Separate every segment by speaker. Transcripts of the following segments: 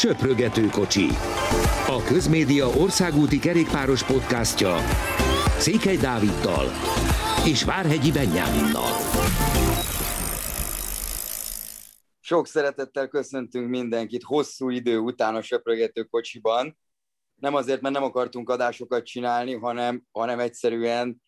Speaker 1: Söprögető kocsi. A Közmédia országúti kerékpáros podcastja Székely Dáviddal és Várhegyi Benyáminnal.
Speaker 2: Sok szeretettel köszöntünk mindenkit hosszú idő után a Söprögető kocsiban. Nem azért, mert nem akartunk adásokat csinálni, hanem, hanem egyszerűen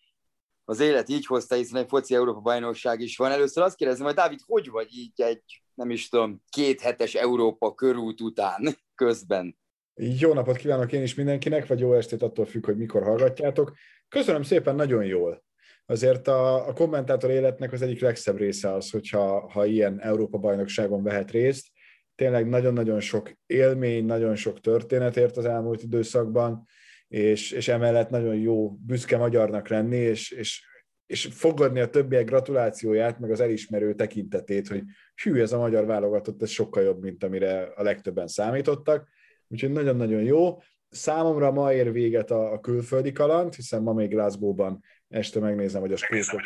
Speaker 2: az élet így hozta, hiszen egy foci Európa bajnokság is van. Először azt kérdezem, hogy Dávid, hogy vagy így egy, nem is tudom, két hetes Európa körút után közben?
Speaker 3: Jó napot kívánok én is mindenkinek, vagy jó estét attól függ, hogy mikor hallgatjátok. Köszönöm szépen, nagyon jól. Azért a, a kommentátor életnek az egyik legszebb része az, hogyha ha ilyen Európa-bajnokságon vehet részt. Tényleg nagyon-nagyon sok élmény, nagyon sok történet ért az elmúlt időszakban, és, és emellett nagyon jó, büszke magyarnak lenni, és, és, és fogadni a többiek gratulációját, meg az elismerő tekintetét, hogy hű, ez a magyar válogatott, ez sokkal jobb, mint amire a legtöbben számítottak. Úgyhogy nagyon-nagyon jó. Számomra ma ér véget a, a külföldi kaland, hiszen ma még Glasgow-ban este megnézem, hogy a skótok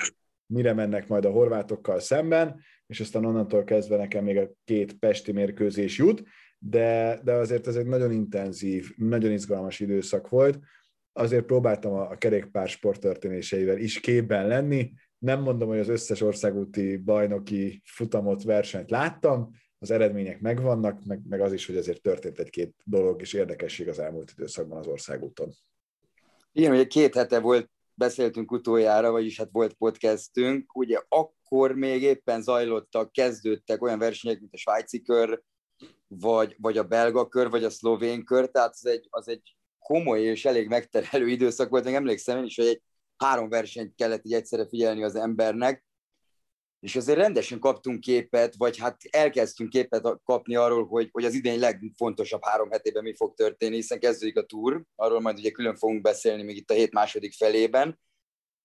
Speaker 3: mire mennek majd a horvátokkal szemben, és aztán onnantól kezdve nekem még a két pesti mérkőzés jut, de, de azért ez egy nagyon intenzív, nagyon izgalmas időszak volt. Azért próbáltam a, a kerékpár sporttörténéseivel is képben lenni. Nem mondom, hogy az összes országúti bajnoki futamot, versenyt láttam, az eredmények megvannak, meg, meg az is, hogy azért történt egy-két dolog és érdekesség az elmúlt időszakban az országúton.
Speaker 2: Igen, ugye két hete volt, beszéltünk utoljára, vagyis hát volt podcastünk, ugye akkor még éppen zajlottak, kezdődtek olyan versenyek, mint a svájci kör, vagy, vagy a belga kör, vagy a szlovén kör, tehát az egy, az egy komoly és elég megterhelő időszak volt. Még emlékszem én is, hogy egy három versenyt kellett így egyszerre figyelni az embernek, és azért rendesen kaptunk képet, vagy hát elkezdtünk képet kapni arról, hogy, hogy az idén legfontosabb három hetében mi fog történni, hiszen kezdődik a túr, arról majd ugye külön fogunk beszélni még itt a hét második felében,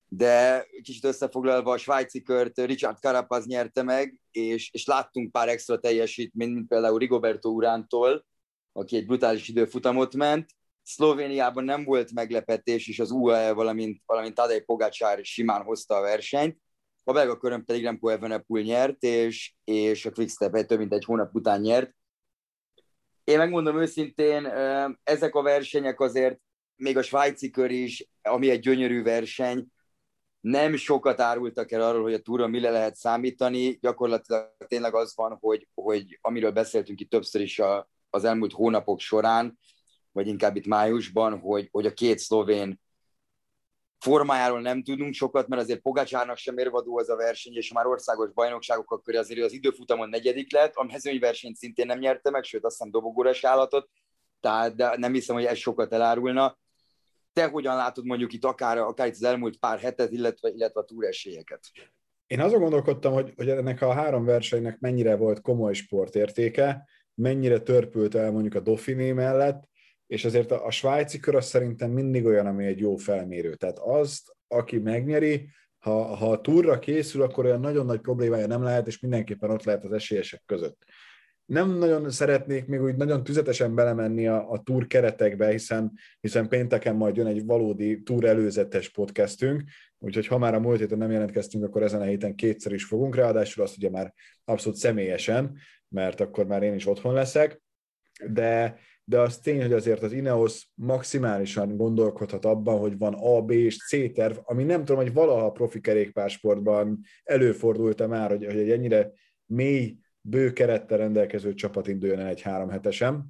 Speaker 2: de kicsit összefoglalva a svájci kört Richard Carapaz nyerte meg, és, és láttunk pár extra teljesítményt, mint például Rigoberto Urántól, aki egy brutális időfutamot ment. Szlovéniában nem volt meglepetés, és az UAE, valamint, valamint Tadej Pogacsár simán hozta a versenyt. A belga körön pedig Remco Evenepoel nyert, és, és a Quickstep több mint egy hónap után nyert. Én megmondom őszintén, ezek a versenyek azért, még a svájci kör is, ami egy gyönyörű verseny, nem sokat árultak el arról, hogy a túra mire lehet számítani. Gyakorlatilag tényleg az van, hogy, hogy amiről beszéltünk itt többször is a, az elmúlt hónapok során, vagy inkább itt májusban, hogy, hogy a két szlovén formájáról nem tudunk sokat, mert azért Pogácsárnak sem érvadó az a verseny, és már országos bajnokságok akkor azért az időfutamon negyedik lett, a mezőnyversenyt szintén nem nyerte meg, sőt azt hiszem dobogóra állatot, tehát de nem hiszem, hogy ez sokat elárulna. Te hogyan látod mondjuk itt akár, akár itt az elmúlt pár hetet, illetve, illetve a túresélyeket?
Speaker 3: Én azon gondolkodtam, hogy, hogy ennek a három versenynek mennyire volt komoly sportértéke, mennyire törpült el mondjuk a Dauphiné mellett, és azért a, a svájci kör az szerintem mindig olyan, ami egy jó felmérő. Tehát azt, aki megnyeri, ha, ha a túrra készül, akkor olyan nagyon nagy problémája nem lehet, és mindenképpen ott lehet az esélyesek között nem nagyon szeretnék még úgy nagyon tüzetesen belemenni a, a túr keretekbe, hiszen, hiszen pénteken majd jön egy valódi túr előzetes podcastünk, úgyhogy ha már a múlt héten nem jelentkeztünk, akkor ezen a héten kétszer is fogunk, ráadásul azt ugye már abszolút személyesen, mert akkor már én is otthon leszek, de, de az tény, hogy azért az Ineos maximálisan gondolkodhat abban, hogy van A, B és C terv, ami nem tudom, hogy valaha a profi kerékpársportban előfordult-e már, hogy, hogy egy ennyire mély bő kerettel rendelkező csapat induljon el egy három hetesen.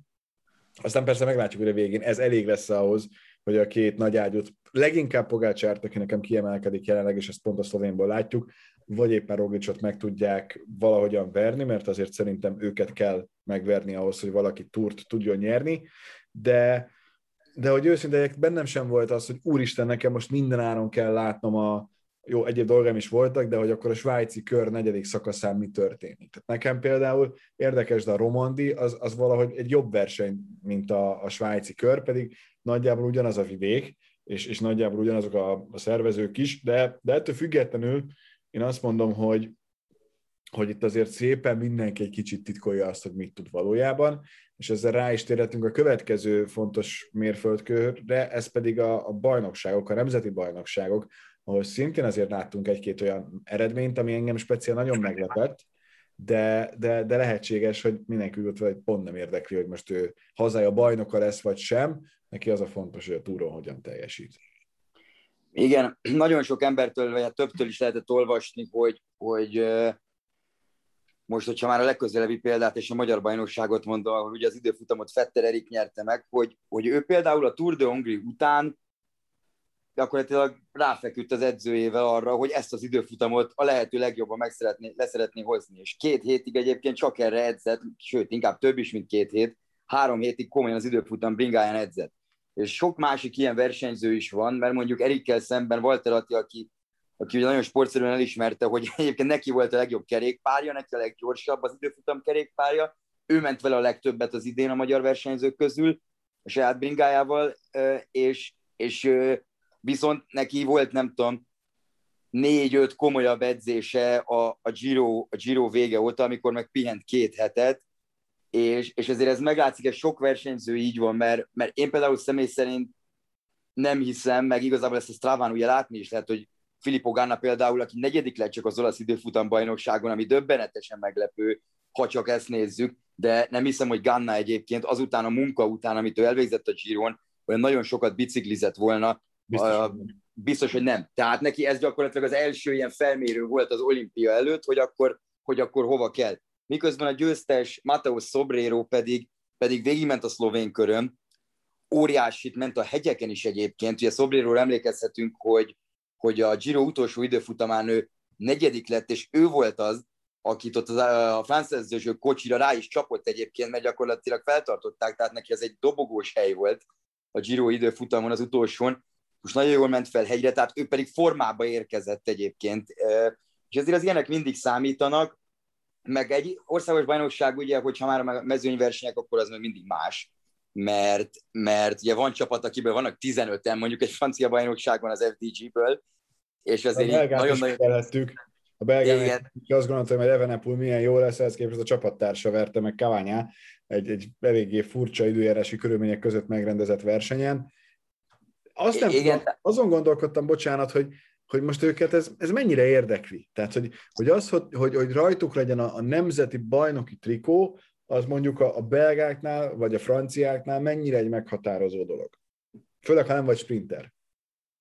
Speaker 3: Aztán persze meglátjuk, hogy a végén ez elég lesz ahhoz, hogy a két nagy ágyút, leginkább Pogácsárt, aki nekem kiemelkedik jelenleg, és ezt pont a szlovénból látjuk, vagy éppen Roglicot meg tudják valahogyan verni, mert azért szerintem őket kell megverni ahhoz, hogy valaki túrt tudjon nyerni, de, de hogy őszintén bennem sem volt az, hogy úristen, nekem most minden áron kell látnom a, jó, egyéb dolgám is voltak, de hogy akkor a svájci kör negyedik szakaszán mi történik. Tehát nekem például érdekes, de a Romandi az, az valahogy egy jobb verseny, mint a, a svájci kör, pedig nagyjából ugyanaz a vidék, és, és nagyjából ugyanazok a, a szervezők is, de, de ettől függetlenül én azt mondom, hogy, hogy itt azért szépen mindenki egy kicsit titkolja azt, hogy mit tud valójában, és ezzel rá is térhetünk a következő fontos mérföldkörre, ez pedig a, a bajnokságok, a nemzeti bajnokságok, ahol szintén azért láttunk egy-két olyan eredményt, ami engem speciál nagyon meglepett, de, de, de lehetséges, hogy mindenki hogy pont nem érdekli, hogy most ő hazája bajnoka lesz, vagy sem, neki az a fontos, hogy a túron hogyan teljesít.
Speaker 2: Igen, nagyon sok embertől, vagy hát többtől is lehetett olvasni, hogy, hogy most, hogyha már a legközelebbi példát és a magyar bajnokságot mondom, ahol ugye az időfutamot Fetter Erik nyerte meg, hogy, hogy ő például a Tour de Hongrie után gyakorlatilag ráfeküdt az edzőjével arra, hogy ezt az időfutamot a lehető legjobban meg szeretné, leszeretné hozni. És két hétig egyébként csak erre edzett, sőt, inkább több is, mint két hét, három hétig komolyan az időfutam bringáján edzett. És sok másik ilyen versenyző is van, mert mondjuk Erikkel szemben Walter Atti, aki, aki ugye nagyon sportszerűen elismerte, hogy egyébként neki volt a legjobb kerékpárja, neki a leggyorsabb az időfutam kerékpárja, ő ment vele a legtöbbet az idén a magyar versenyzők közül, a saját bringájával, és, és viszont neki volt, nem tudom, négy-öt komolyabb edzése a, a, Giro, a Giro vége óta, amikor meg pihent két hetet, és, és ezért ez meglátszik, hogy sok versenyző így van, mert, mert én például személy szerint nem hiszem, meg igazából ezt a Stráván ugye látni is lehet, hogy Filippo Ganna például, aki negyedik lett csak az olasz időfutam bajnokságon, ami döbbenetesen meglepő, ha csak ezt nézzük, de nem hiszem, hogy Ganna egyébként azután a munka után, amit ő elvégzett a Giron, olyan nagyon sokat biciklizett volna, Biztos, uh, biztos, hogy nem. Tehát neki ez gyakorlatilag az első ilyen felmérő volt az olimpia előtt, hogy akkor, hogy akkor hova kell. Miközben a győztes Mateus Sobrero pedig, pedig végigment a szlovén köröm, óriásit ment a hegyeken is egyébként. Ugye Sobrero emlékezhetünk, hogy, hogy a Giro utolsó időfutamán ő negyedik lett, és ő volt az, akit ott a francia kocsira rá is csapott egyébként, mert gyakorlatilag feltartották, tehát neki ez egy dobogós hely volt a Giro időfutamon az utolsón, most nagyon jól ment fel hegyre, tehát ő pedig formába érkezett egyébként. És ezért az ilyenek mindig számítanak, meg egy országos bajnokság, ugye, hogyha már a mezőnyversenyek, akkor az még mindig más, mert, mert ugye van csapat, akiből vannak 15-en, mondjuk egy francia bajnokságban az FDG-ből, és azért
Speaker 3: nagyon nagyon... A belgák azt gondoltam, hogy Evenepul milyen jó lesz, ez képest a csapattársa verte meg Kaványá egy, egy eléggé furcsa időjárási körülmények között megrendezett versenyen, azt nem Igen. Tudom, azon gondolkodtam, bocsánat, hogy, hogy most őket ez, ez mennyire érdekli. Tehát, hogy, hogy az, hogy, hogy, hogy rajtuk legyen a, a nemzeti bajnoki trikó, az mondjuk a, a belgáknál, vagy a franciáknál mennyire egy meghatározó dolog. Főleg, ha nem vagy sprinter.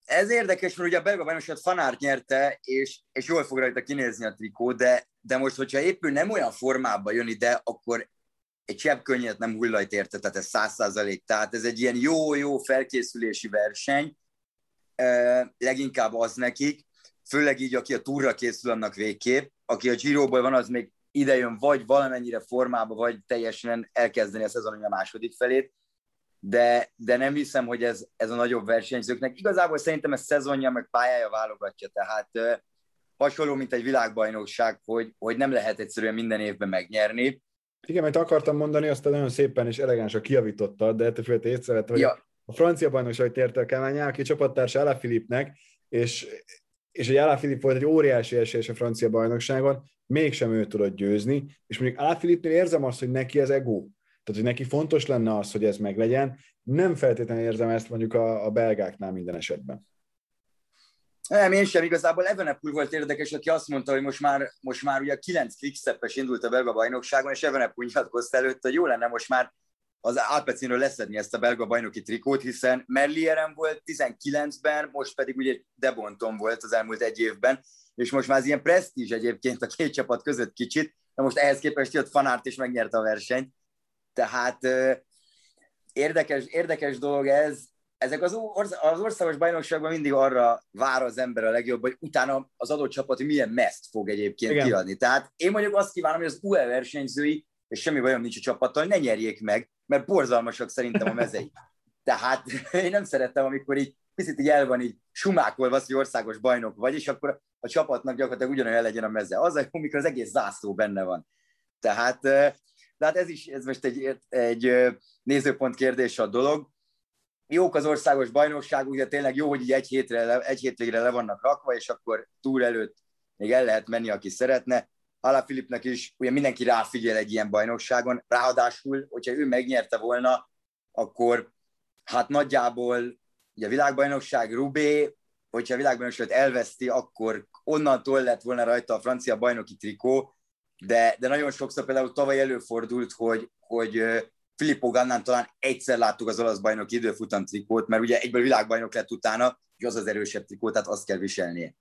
Speaker 2: Ez érdekes, mert ugye a belga bajnokságot Fanárt nyerte, és, és jól fog rajta kinézni a trikó, de, de most, hogyha éppen nem olyan formában jön ide, akkor egy csepp könnyet nem hullajt érte, tehát ez száz százalék. Tehát ez egy ilyen jó-jó felkészülési verseny, leginkább az nekik, főleg így, aki a túra készül, annak végképp. Aki a Giroból van, az még idejön vagy valamennyire formába, vagy teljesen elkezdeni a szezon a második felét, de, de nem hiszem, hogy ez, ez a nagyobb versenyzőknek. Igazából szerintem ez szezonja, meg pályája válogatja, tehát uh, hasonló, mint egy világbajnokság, hogy, hogy nem lehet egyszerűen minden évben megnyerni,
Speaker 3: igen, mert akartam mondani, azt nagyon szépen és elegánsan kiavította, de ettől félre észrevette, hogy ja. a francia bajnokság térte a Kemányá, aki csapattárs Alá Filipnek, és, és egy Alá Filip volt egy óriási esélyes a francia bajnokságon, mégsem ő tudott győzni, és mondjuk Alá Filipnél érzem azt, hogy neki ez ego. Tehát, hogy neki fontos lenne az, hogy ez meglegyen. Nem feltétlenül érzem ezt mondjuk a, a belgáknál minden esetben.
Speaker 2: Nem, én sem. Igazából Evenepul volt érdekes, aki azt mondta, hogy most már, most már ugye 9 quickstep indult a belga bajnokságon, és Evenepul nyilatkozta előtt, hogy jó lenne most már az Alpecinről leszedni ezt a belga bajnoki trikót, hiszen Merlieren volt 19-ben, most pedig ugye Debonton volt az elmúlt egy évben, és most már az ilyen presztízs egyébként a két csapat között kicsit, de most ehhez képest jött Fanárt és megnyerte a versenyt. Tehát érdekes, érdekes dolog ez, ezek az, orsz- az országos bajnokságban mindig arra vár az ember a legjobb, hogy utána az adott csapat milyen meszt fog egyébként Igen. kiadni. Tehát én mondjuk azt kívánom, hogy az UE versenyzői, és semmi bajom nincs a csapattal, ne nyerjék meg, mert borzalmasak szerintem a mezei. Tehát én nem szerettem, amikor így picit így el van így sumákolva hogy országos bajnok vagy, és akkor a csapatnak gyakorlatilag ugyanolyan legyen a meze. Az, amikor az egész zászló benne van. Tehát, de hát ez is, ez most egy, egy nézőpont kérdése a dolog jók az országos bajnokság, ugye tényleg jó, hogy így egy, hétre, egy hétvégre le vannak rakva, és akkor túl előtt még el lehet menni, aki szeretne. Alá Filipnek is ugye mindenki ráfigyel egy ilyen bajnokságon, ráadásul, hogyha ő megnyerte volna, akkor hát nagyjából ugye a világbajnokság Rubé, hogyha a világbajnokságot elveszti, akkor onnantól lett volna rajta a francia bajnoki trikó, de, de nagyon sokszor például tavaly előfordult, hogy, hogy Filippo Gannán talán egyszer láttuk az olasz bajnok időfutam trikót, mert ugye egyből világbajnok lett utána, és az az erősebb trikó, tehát azt kell viselnie.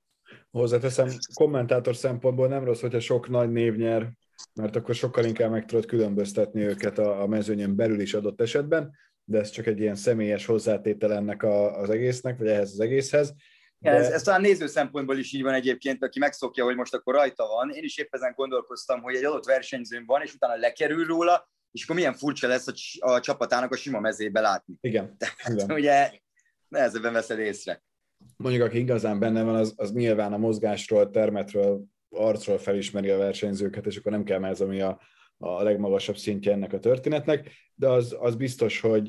Speaker 3: Hozzáteszem, kommentátor szempontból nem rossz, hogyha sok nagy név nyer, mert akkor sokkal inkább meg tudod különböztetni őket a, a mezőnyen belül is adott esetben, de ez csak egy ilyen személyes hozzátétel ennek az egésznek, vagy ehhez az egészhez.
Speaker 2: De... ez, ez talán néző szempontból is így van egyébként, aki megszokja, hogy most akkor rajta van. Én is épp ezen gondolkoztam, hogy egy adott versenyzőn van, és utána lekerül róla, és akkor milyen furcsa lesz a, a csapatának a sima mezébe látni.
Speaker 3: Igen.
Speaker 2: Tehát Igen. ugye nehezebben veszed észre.
Speaker 3: Mondjuk, aki igazán benne van, az, az nyilván a mozgásról, termetről, arcról felismeri a versenyzőket, és akkor nem kell ez, ami a, a legmagasabb szintje ennek a történetnek, de az, az biztos, hogy,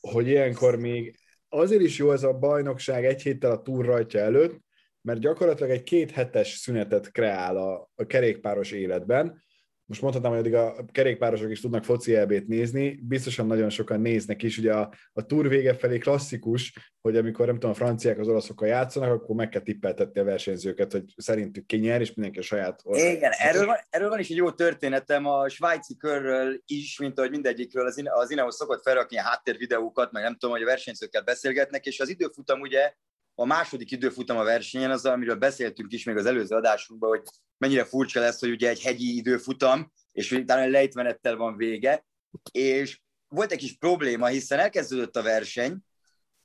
Speaker 3: hogy ilyenkor még azért is jó ez a bajnokság egy héttel a túr rajtja előtt, mert gyakorlatilag egy két hetes szünetet kreál a, a kerékpáros életben, most mondhatnám, hogy addig a kerékpárosok is tudnak foci elbét nézni, biztosan nagyon sokan néznek is, ugye a, a túr vége felé klasszikus, hogy amikor nem tudom, a franciák az olaszokkal játszanak, akkor meg kell tippeltetni a versenyzőket, hogy szerintük ki nyer, és mindenki a saját
Speaker 2: ország. Igen, erről van, erről van is egy jó történetem a svájci körről is, mint ahogy mindegyikről az, az Ineos szokott felrakni a háttérvideókat, meg nem tudom, hogy a versenyzőkkel beszélgetnek, és az időfutam ugye a második időfutam a versenyen, az, amiről beszéltünk is még az előző adásunkban, hogy mennyire furcsa lesz, hogy ugye egy hegyi időfutam, és utána lejtmenettel van vége, és volt egy kis probléma, hiszen elkezdődött a verseny,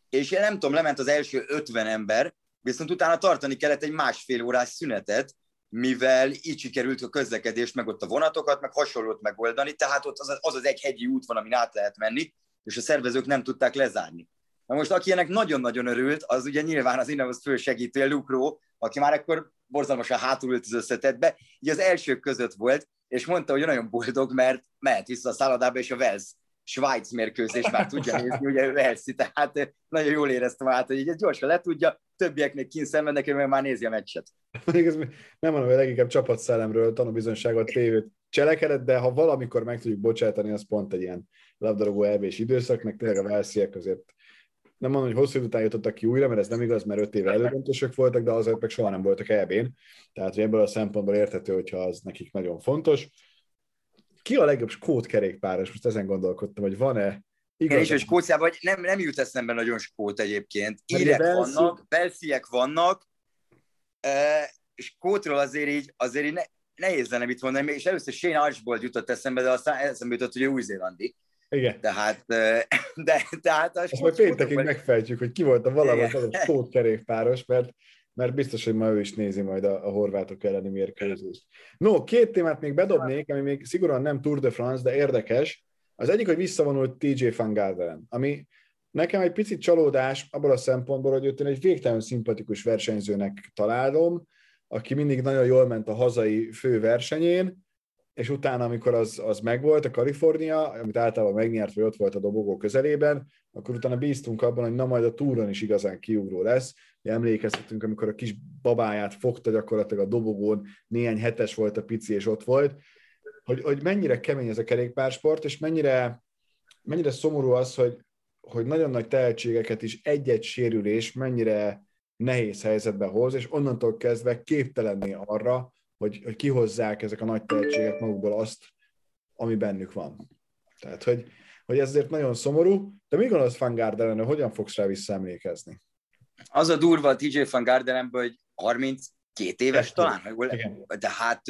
Speaker 2: és én nem tudom, lement az első 50 ember, viszont utána tartani kellett egy másfél órás szünetet, mivel így sikerült a közlekedést, meg ott a vonatokat, meg hasonlót megoldani, tehát ott az az, az egy hegyi út van, amin át lehet menni, és a szervezők nem tudták lezárni. Na most, aki ennek nagyon-nagyon örült, az ugye nyilván az Ineos fősegítő, Lukró, aki már akkor borzalmasan hátulült az összetetbe, így az elsők között volt, és mondta, hogy nagyon boldog, mert mehet vissza a szállodába, és a Vels Svájc mérkőzés már tudja nézni, ugye Velszi, tehát nagyon jól éreztem át, hogy így gyorsan le tudja, többiek még kint szenvednek, mert már nézi a meccset.
Speaker 3: nem mondom, hogy leginkább csapatszellemről tanúbizonyságot tévőt cselekedett, de ha valamikor meg tudjuk bocsátani, az pont egy ilyen labdarúgó elvés időszak, meg tényleg a Velsziek azért nem mondom, hogy hosszú után jutottak ki újra, mert ez nem igaz, mert öt éve elődöntősök voltak, de azért meg soha nem voltak EB-n. Tehát, hogy ebből a szempontból érthető, hogyha az nekik nagyon fontos. Ki a legjobb skót kerékpáros? Most ezen gondolkodtam, hogy van-e
Speaker 2: Igaz. És a Skóciában nem, nem jut eszembe nagyon skót egyébként. Írek vannak, belfiek vannak, e, skótról azért így, azért így ne, nehéz lenne mit mondani, és először Shane Archbold jutott eszembe, de aztán eszembe jutott, hogy új-zélandi.
Speaker 3: Igen.
Speaker 2: Tehát, de, tehát...
Speaker 3: Ezt majd péntekig megfejtjük, hogy ki volt a valahol az a skót kerékpáros, mert, mert biztos, hogy ma ő is nézi majd a, a horvátok elleni mérkőzést. No, két témát még bedobnék, ami még szigorúan nem Tour de France, de érdekes. Az egyik, hogy visszavonult TJ Van Garderen, ami nekem egy picit csalódás abból a szempontból, hogy őt én egy végtelenül szimpatikus versenyzőnek találom, aki mindig nagyon jól ment a hazai főversenyén, és utána, amikor az, az megvolt, a Kalifornia, amit általában megnyert, vagy ott volt a dobogó közelében, akkor utána bíztunk abban, hogy na majd a túron is igazán kiugró lesz. Mi emlékezhetünk, amikor a kis babáját fogta gyakorlatilag a dobogón, néhány hetes volt a pici, és ott volt, hogy, hogy mennyire kemény ez a kerékpársport, és mennyire, mennyire szomorú az, hogy, hogy nagyon nagy tehetségeket is egy-egy sérülés mennyire nehéz helyzetbe hoz, és onnantól kezdve képtelenné arra, hogy, hogy kihozzák ezek a nagy tehetségek magukból azt, ami bennük van. Tehát, hogy, hogy ez azért nagyon szomorú, de mi gondolsz Van Garderen, hogyan fogsz rá visszaemlékezni?
Speaker 2: Az a durva a TJ Van Gardenenből, hogy 32 éves talán, Igen. de hát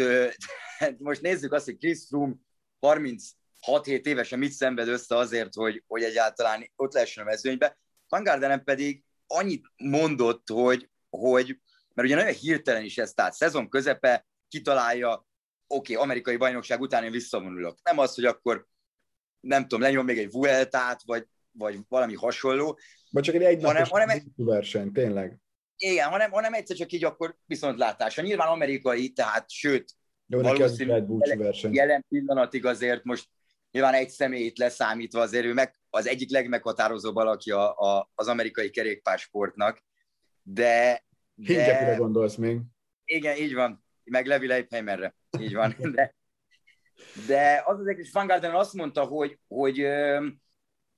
Speaker 2: most nézzük azt, hogy Chris Froome 36-7 évesen mit szenved össze azért, hogy, hogy egyáltalán ott lehessen a mezőnybe. Van Gardenen pedig annyit mondott, hogy, hogy mert ugye nagyon hirtelen is ez, tehát szezon közepe, kitalálja, oké, okay, amerikai bajnokság után én visszavonulok. Nem az, hogy akkor nem tudom, lenyom még egy Vueltát, vagy, vagy valami hasonló.
Speaker 3: Vagy csak egy egynapos hanem, hanem, verseny, tényleg.
Speaker 2: Igen, hanem, hanem egyszer csak így akkor viszontlátása. Nyilván amerikai, tehát sőt, Jó, valószínűleg jelen, jelen pillanatig azért most nyilván egy személyt leszámítva azért ő meg, az egyik legmeghatározóbb alakja a, a, az amerikai kerékpársportnak, de...
Speaker 3: de... gondolsz még.
Speaker 2: Igen, így van meg Levi Leipheimerre. Így van. De, de az az és Van Gardner azt mondta, hogy, hogy ö,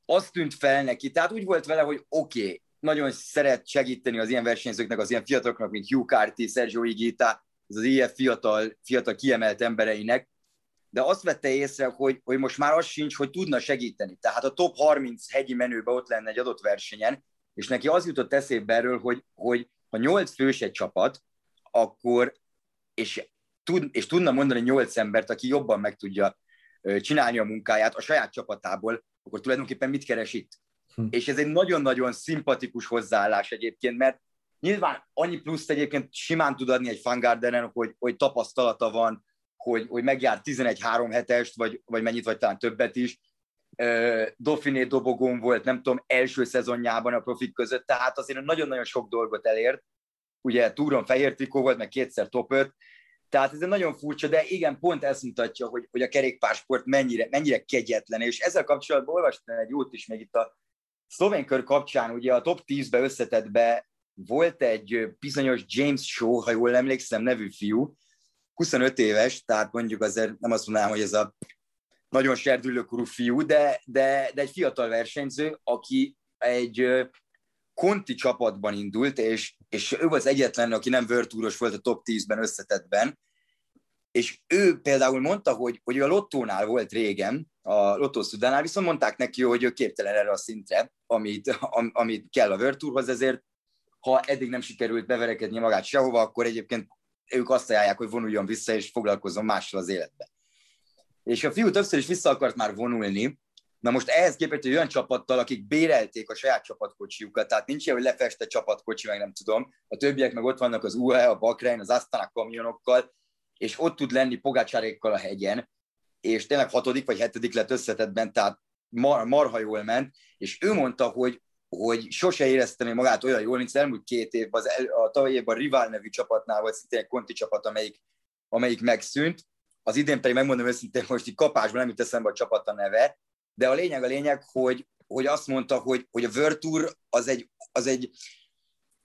Speaker 2: azt tűnt fel neki, tehát úgy volt vele, hogy oké, okay, nagyon szeret segíteni az ilyen versenyzőknek, az ilyen fiataloknak, mint Hugh Carty, Sergio Igita, az IF fiatal, fiatal kiemelt embereinek, de azt vette észre, hogy, hogy most már az sincs, hogy tudna segíteni. Tehát a top 30 hegyi menőben ott lenne egy adott versenyen, és neki az jutott eszébe erről, hogy, hogy ha 8 fős egy csapat, akkor, és, tud, és tudna mondani 8 embert, aki jobban meg tudja csinálni a munkáját a saját csapatából, akkor tulajdonképpen mit keres itt? Hm. És ez egy nagyon-nagyon szimpatikus hozzáállás egyébként, mert nyilván annyi pluszt egyébként simán tud adni egy Fangardenen, hogy, hogy tapasztalata van, hogy, hogy megjár 11-3 hetest, vagy, vagy mennyit, vagy talán többet is. Dauphiné dobogón volt, nem tudom, első szezonjában a profik között, tehát azért nagyon-nagyon sok dolgot elért. Ugye túron fehér trikó volt, meg kétszer top 5, tehát ez nagyon furcsa, de igen, pont ezt mutatja, hogy, hogy a kerékpársport mennyire, mennyire kegyetlen, és ezzel kapcsolatban olvastam egy jót is még itt a szlovén kör kapcsán, ugye a top 10-be összetettbe volt egy bizonyos James Shaw, ha jól emlékszem, nevű fiú, 25 éves, tehát mondjuk azért nem azt mondanám, hogy ez a nagyon serdülőkorú fiú, de, de, de egy fiatal versenyző, aki egy konti csapatban indult, és, és ő az egyetlen, aki nem vörtúros volt a top 10-ben összetettben, és ő például mondta, hogy, hogy a lottónál volt régen, a lottó Szudánál, viszont mondták neki, hogy ő képtelen erre a szintre, amit, am, amit kell a Virtualhoz, ezért ha eddig nem sikerült beverekedni magát sehova, akkor egyébként ők azt ajánlják, hogy vonuljon vissza, és foglalkozzon mással az életbe. És a fiú többször is vissza akart már vonulni, Na most ehhez képest egy olyan csapattal, akik bérelték a saját csapatkocsiukat, tehát nincs ilyen, hogy lefestett csapatkocsi, meg nem tudom, a többiek meg ott vannak az UE, a Bakrein, az Astana kamionokkal, és ott tud lenni pogácsárékkal a hegyen, és tényleg hatodik vagy hetedik lett összetettben, tehát mar, marha jól ment, és ő mondta, hogy, hogy sose érezte magát olyan jól, mint az elmúlt két évben, az el, a tavalyi évben a Rival nevű csapatnál volt szintén egy konti csapat, amelyik, amelyik megszűnt, az idén pedig megmondom őszintén, most így kapásban nem jut eszembe a csapat a neve, de a lényeg a lényeg, hogy, hogy azt mondta, hogy, hogy a World Tour az egy, az egy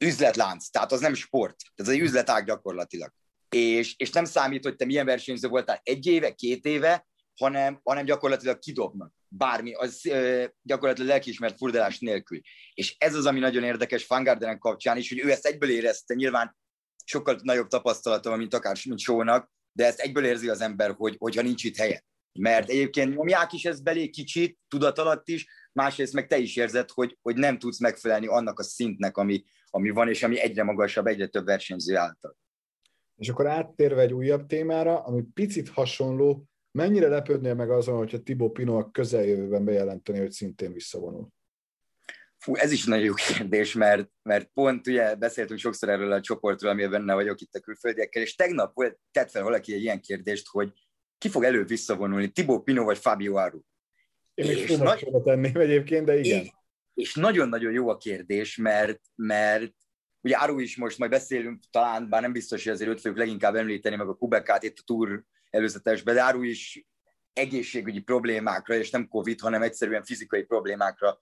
Speaker 2: üzletlánc, tehát az nem sport, ez egy üzletág gyakorlatilag. És, és nem számít, hogy te milyen versenyző voltál egy éve, két éve, hanem, hanem gyakorlatilag kidobnak bármi, az ö, gyakorlatilag lelkiismert furdalás nélkül. És ez az, ami nagyon érdekes Fangardenen kapcsán is, hogy ő ezt egyből érezte, nyilván sokkal nagyobb tapasztalata van, mint akár mint Sónak, de ezt egyből érzi az ember, hogy, hogyha nincs itt helye. Mert egyébként nyomják is ezt belé kicsit, tudat alatt is, másrészt meg te is érzed, hogy, hogy nem tudsz megfelelni annak a szintnek, ami, ami van, és ami egyre magasabb, egyre több versenyző által.
Speaker 3: És akkor áttérve egy újabb témára, ami picit hasonló, mennyire lepődnél meg azon, hogyha Tibó Pino a közeljövőben bejelenteni, hogy szintén visszavonul?
Speaker 2: Fú, ez is nagyon jó kérdés, mert, mert pont ugye beszéltünk sokszor erről a csoportról, amiben benne vagyok itt a külföldiekkel, és tegnap volt, tett fel valaki egy ilyen kérdést, hogy ki fog előbb visszavonulni, Tibó Pino vagy Fabio Aru?
Speaker 3: Én is és nagy... tenném egyébként, de igen. És,
Speaker 2: és nagyon-nagyon jó a kérdés, mert, mert ugye Aru is most majd beszélünk, talán, bár nem biztos, hogy azért őt fogjuk leginkább említeni, meg a Kubekát itt a túr előzetesben, de Aru is egészségügyi problémákra, és nem Covid, hanem egyszerűen fizikai problémákra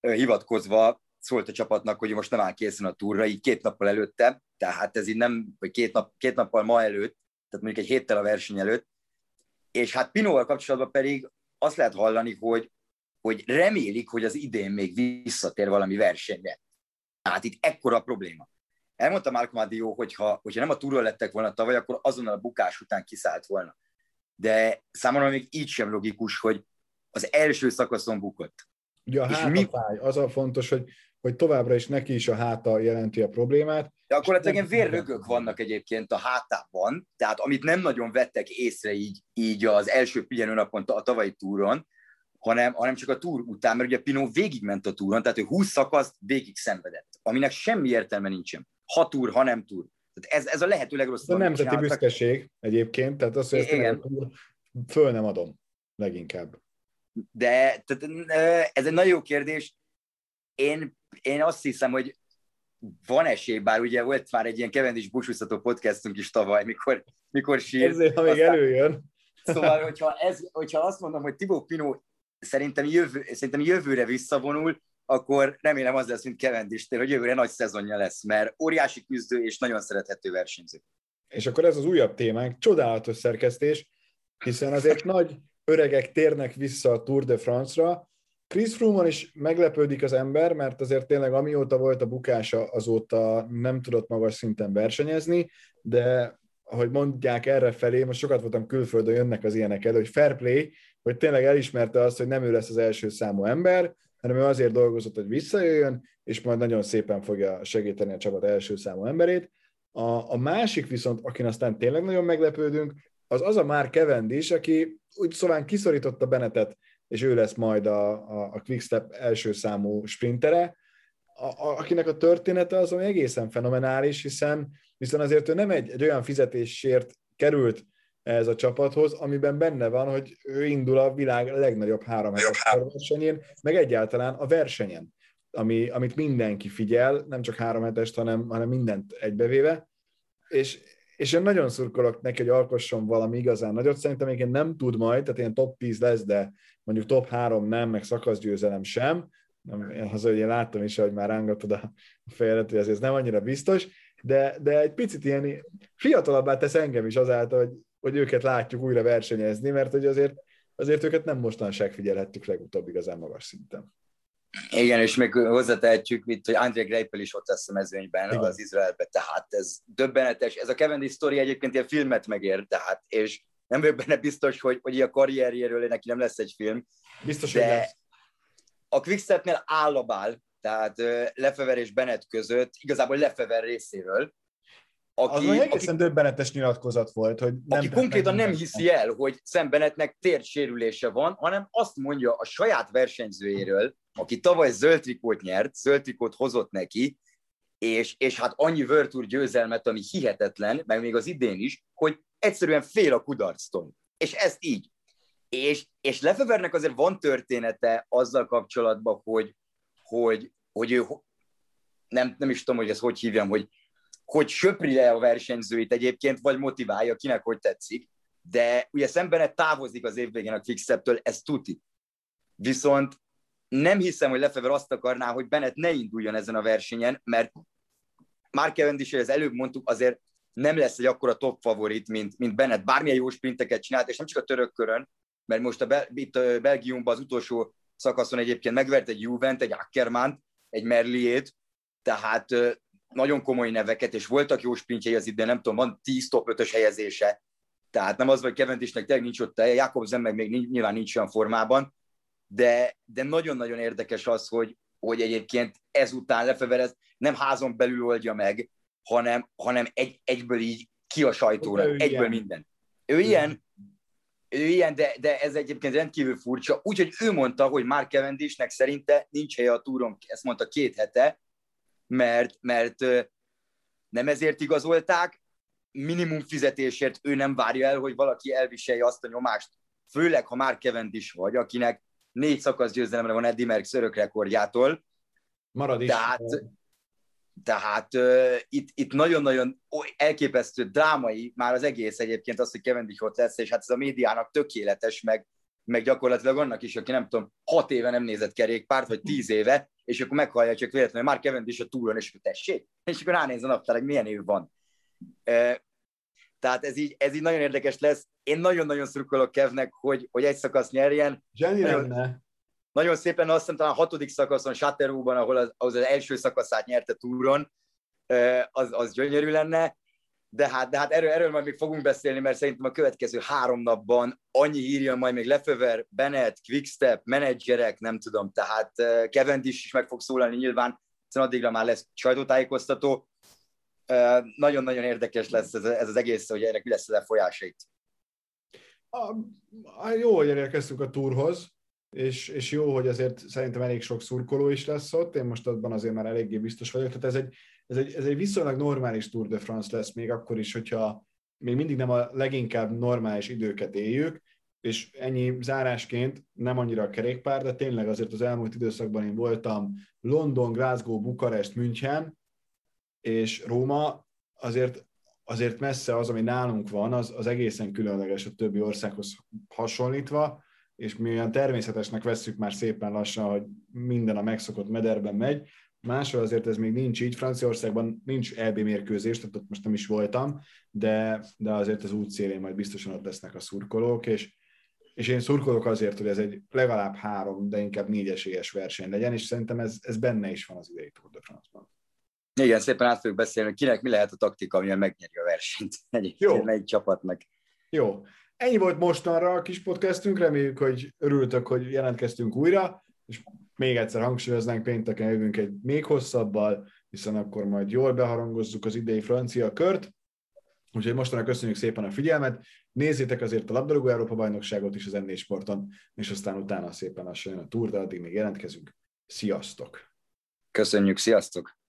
Speaker 2: hivatkozva szólt a csapatnak, hogy most nem áll készen a túra, így két nappal előtte, tehát ez így nem, vagy két, nap, két nappal ma előtt, tehát mondjuk egy héttel a verseny előtt, és hát Pinóval kapcsolatban pedig azt lehet hallani, hogy, hogy remélik, hogy az idén még visszatér valami versenyre. Tehát itt ekkora a probléma. Elmondta Mark Madio, hogy ha, hogyha nem a túról lettek volna tavaly, akkor azonnal a bukás után kiszállt volna. De számomra még így sem logikus, hogy az első szakaszon bukott.
Speaker 3: Ugye a hátafáj, mi... az a fontos, hogy hogy továbbra is neki is a háta jelenti a problémát.
Speaker 2: De akkor ilyen vérrögök vannak egyébként a hátában, tehát amit nem nagyon vettek észre így, így az első pihenőnapon a tavalyi túron, hanem, hanem csak a túr után, mert ugye Pino végigment a túron, tehát ő 20 szakaszt végig szenvedett, aminek semmi értelme nincsen. Ha túr, ha nem túr. Tehát ez, ez a lehető legrosszabb.
Speaker 3: A nemzeti büszkeség egyébként, tehát azt, hogy ezt Igen. a túr, föl nem adom leginkább.
Speaker 2: De tehát, ez egy nagyon jó kérdés. Én én azt hiszem, hogy van esély, bár ugye volt már egy ilyen kevendis busúszató podcastunk is tavaly, mikor, mikor sír.
Speaker 3: Ezért, ha még aztán, előjön.
Speaker 2: Szóval, hogyha, ez, hogyha azt mondom, hogy Tibó Pino szerintem, jövő, szerintem jövőre visszavonul, akkor remélem az lesz, mint Kevendistél, hogy jövőre nagy szezonja lesz, mert óriási küzdő és nagyon szerethető versenyző.
Speaker 3: És akkor ez az újabb témánk, csodálatos szerkesztés, hiszen azért nagy öregek térnek vissza a Tour de France-ra, Chris froome is meglepődik az ember, mert azért tényleg amióta volt a bukása, azóta nem tudott magas szinten versenyezni, de ahogy mondják erre felé, most sokat voltam külföldön, jönnek az ilyenek elő, hogy fair play, hogy tényleg elismerte azt, hogy nem ő lesz az első számú ember, hanem ő azért dolgozott, hogy visszajöjjön, és majd nagyon szépen fogja segíteni a csapat első számú emberét. A, a másik viszont, akin aztán tényleg nagyon meglepődünk, az az a már Cavendish, aki úgy szóval kiszorította Benetet, és ő lesz majd a, a, a Quickstep első számú sprintere, a, a, akinek a története az ami egészen fenomenális, hiszen, hiszen azért ő nem egy, egy olyan fizetésért került ez a csapathoz, amiben benne van, hogy ő indul a világ legnagyobb három. versenyén, meg egyáltalán a versenyen, ami, amit mindenki figyel, nem csak három hetest, hanem, hanem mindent egybevéve, és, és én nagyon szurkolok neki, hogy alkosson valami igazán nagyot. Szerintem még nem tud majd, tehát ilyen top 10 lesz, de mondjuk top 3 nem, meg szakaszgyőzelem sem. Nem, az, hogy én láttam is, hogy már rángatod a fejedet, hogy ez nem annyira biztos, de, de egy picit ilyen fiatalabbá tesz engem is azáltal, hogy, hogy őket látjuk újra versenyezni, mert hogy azért, azért őket nem mostanság figyelhettük legutóbb igazán magas szinten.
Speaker 2: Igen, és még hozzátehetjük, mint, hogy André Greipel is ott lesz a mezőnyben Igen. az Izraelbe, tehát ez döbbenetes. Ez a Cavendish sztori egyébként ilyen filmet megér, tehát, és nem vagyok benne biztos, hogy, hogy a karrierjéről neki nem lesz egy film.
Speaker 3: Biztos, de hogy lesz.
Speaker 2: A Quickstepnél állabál, tehát Lefever és Bennett között, igazából Lefever részéről,
Speaker 3: aki, az egészen aki, döbbenetes nyilatkozat volt, hogy
Speaker 2: nem, aki konkrétan nem, nem hiszi el, hogy Sam Bennettnek térsérülése van, hanem azt mondja a saját versenyzőjéről, aki tavaly zöld trikót nyert, zöld trikót hozott neki, és, és hát annyi World Tour győzelmet, ami hihetetlen, meg még az idén is, hogy egyszerűen fél a kudarctól. És ezt így. És, és Lefevernek azért van története azzal kapcsolatban, hogy, hogy, hogy ő nem, nem is tudom, hogy ezt hogy hívjam, hogy, hogy söpri le a versenyzőit egyébként, vagy motiválja, kinek hogy tetszik, de ugye szemben távozik az évvégén a Quickstep-től, ez tuti. Viszont nem hiszem, hogy Lefever azt akarná, hogy Bennett ne induljon ezen a versenyen, mert Mark Cavendish, az előbb mondtuk, azért nem lesz egy akkora top favorit, mint, mint Bennett. Bármilyen jó sprinteket csinált, és nem csak a török körön, mert most a Bel- itt a Belgiumban az utolsó szakaszon egyébként megvert egy Juvent, egy Ackermann, egy Merliét, tehát nagyon komoly neveket, és voltak jó sprintjei az idén, nem tudom, van 10 top 5-ös helyezése, tehát nem az, hogy Keventésnek tényleg nincs ott Jakobsen meg még nyilván nincs olyan formában, de, de nagyon-nagyon érdekes az, hogy, hogy egyébként ezután Lefever nem házon belül oldja meg, hanem, hanem egy, egyből így ki a sajtóra, egyből ilyen. minden. Ő ilyen, ő ilyen, de, de ez egyébként rendkívül furcsa. Úgyhogy ő mondta, hogy Mark Cavendishnek szerinte nincs helye a túron, ezt mondta két hete, mert, mert nem ezért igazolták, minimum fizetésért ő nem várja el, hogy valaki elviselje azt a nyomást, főleg, ha már Cavendish vagy, akinek négy szakasz győzelemre van Eddie Merckx örök rekordjától.
Speaker 3: Marad is.
Speaker 2: Tehát, tehát uh, itt, itt nagyon-nagyon elképesztő drámai már az egész egyébként az, hogy Cavendish ott lesz, és hát ez a médiának tökéletes, meg, meg gyakorlatilag annak is, aki nem tudom, hat éve nem nézett kerékpárt, vagy tíz éve, és akkor meghallja csak véletlenül, már Cavendish a túron, és akkor tessék, és akkor ránéz a naptár, hogy milyen év van. Uh, tehát ez így, ez így nagyon érdekes lesz. Én nagyon-nagyon szurkolok Kevnek, hogy, hogy egy szakasz nyerjen.
Speaker 3: Zseni lenne.
Speaker 2: Nagyon szépen azt hiszem talán a hatodik szakaszon, Chateauban, ahol az, az, az első szakaszát nyerte túron, az, az gyönyörű lenne. De hát, de hát erről, erről majd még fogunk beszélni, mert szerintem a következő három napban annyi írja majd még Lefever, Bennett, Quickstep, menedzserek, nem tudom, tehát Kevin is meg fog szólalni nyilván, hiszen addigra már lesz sajtótájékoztató, nagyon-nagyon érdekes lesz ez, ez az egész, hogy ennek mi lesz a lefolyásait.
Speaker 3: A, a, jó, hogy elérkeztünk a túrhoz, és, és jó, hogy azért szerintem elég sok szurkoló is lesz ott, én most abban azért már eléggé biztos vagyok, tehát ez egy, ez egy, ez egy viszonylag normális Tour de France lesz, még akkor is, hogyha még mindig nem a leginkább normális időket éljük, és ennyi zárásként nem annyira a kerékpár, de tényleg azért az elmúlt időszakban én voltam London, Glasgow, Bukarest, München, és Róma azért, azért messze az, ami nálunk van, az, az egészen különleges a többi országhoz hasonlítva, és mi olyan természetesnek vesszük már szépen lassan, hogy minden a megszokott mederben megy, máshol azért ez még nincs így, Franciaországban nincs EB mérkőzés, tehát ott most nem is voltam, de, de azért az útszélén majd biztosan ott lesznek a szurkolók, és, és én szurkolok azért, hogy ez egy legalább három, de inkább négy esélyes verseny legyen, és szerintem ez, ez benne is van az idei Tour de France-ban.
Speaker 2: Igen, szépen át fogjuk beszélni, kinek mi lehet a taktika, amivel megnyeri a versenyt. Egyébként Jó. egy csapatnak.
Speaker 3: Jó. Ennyi volt mostanra a kis podcastünk, reméljük, hogy örültök, hogy jelentkeztünk újra, és még egyszer hangsúlyoznánk, pénteken jövünk egy még hosszabbal, hiszen akkor majd jól beharangozzuk az idei francia kört. Úgyhogy mostanra köszönjük szépen a figyelmet, nézzétek azért a labdarúgó Európa bajnokságot is az ND Sporton, és aztán utána szépen lassan a túr, de addig még jelentkezünk. Sziasztok!
Speaker 2: Köszönjük, sziasztok!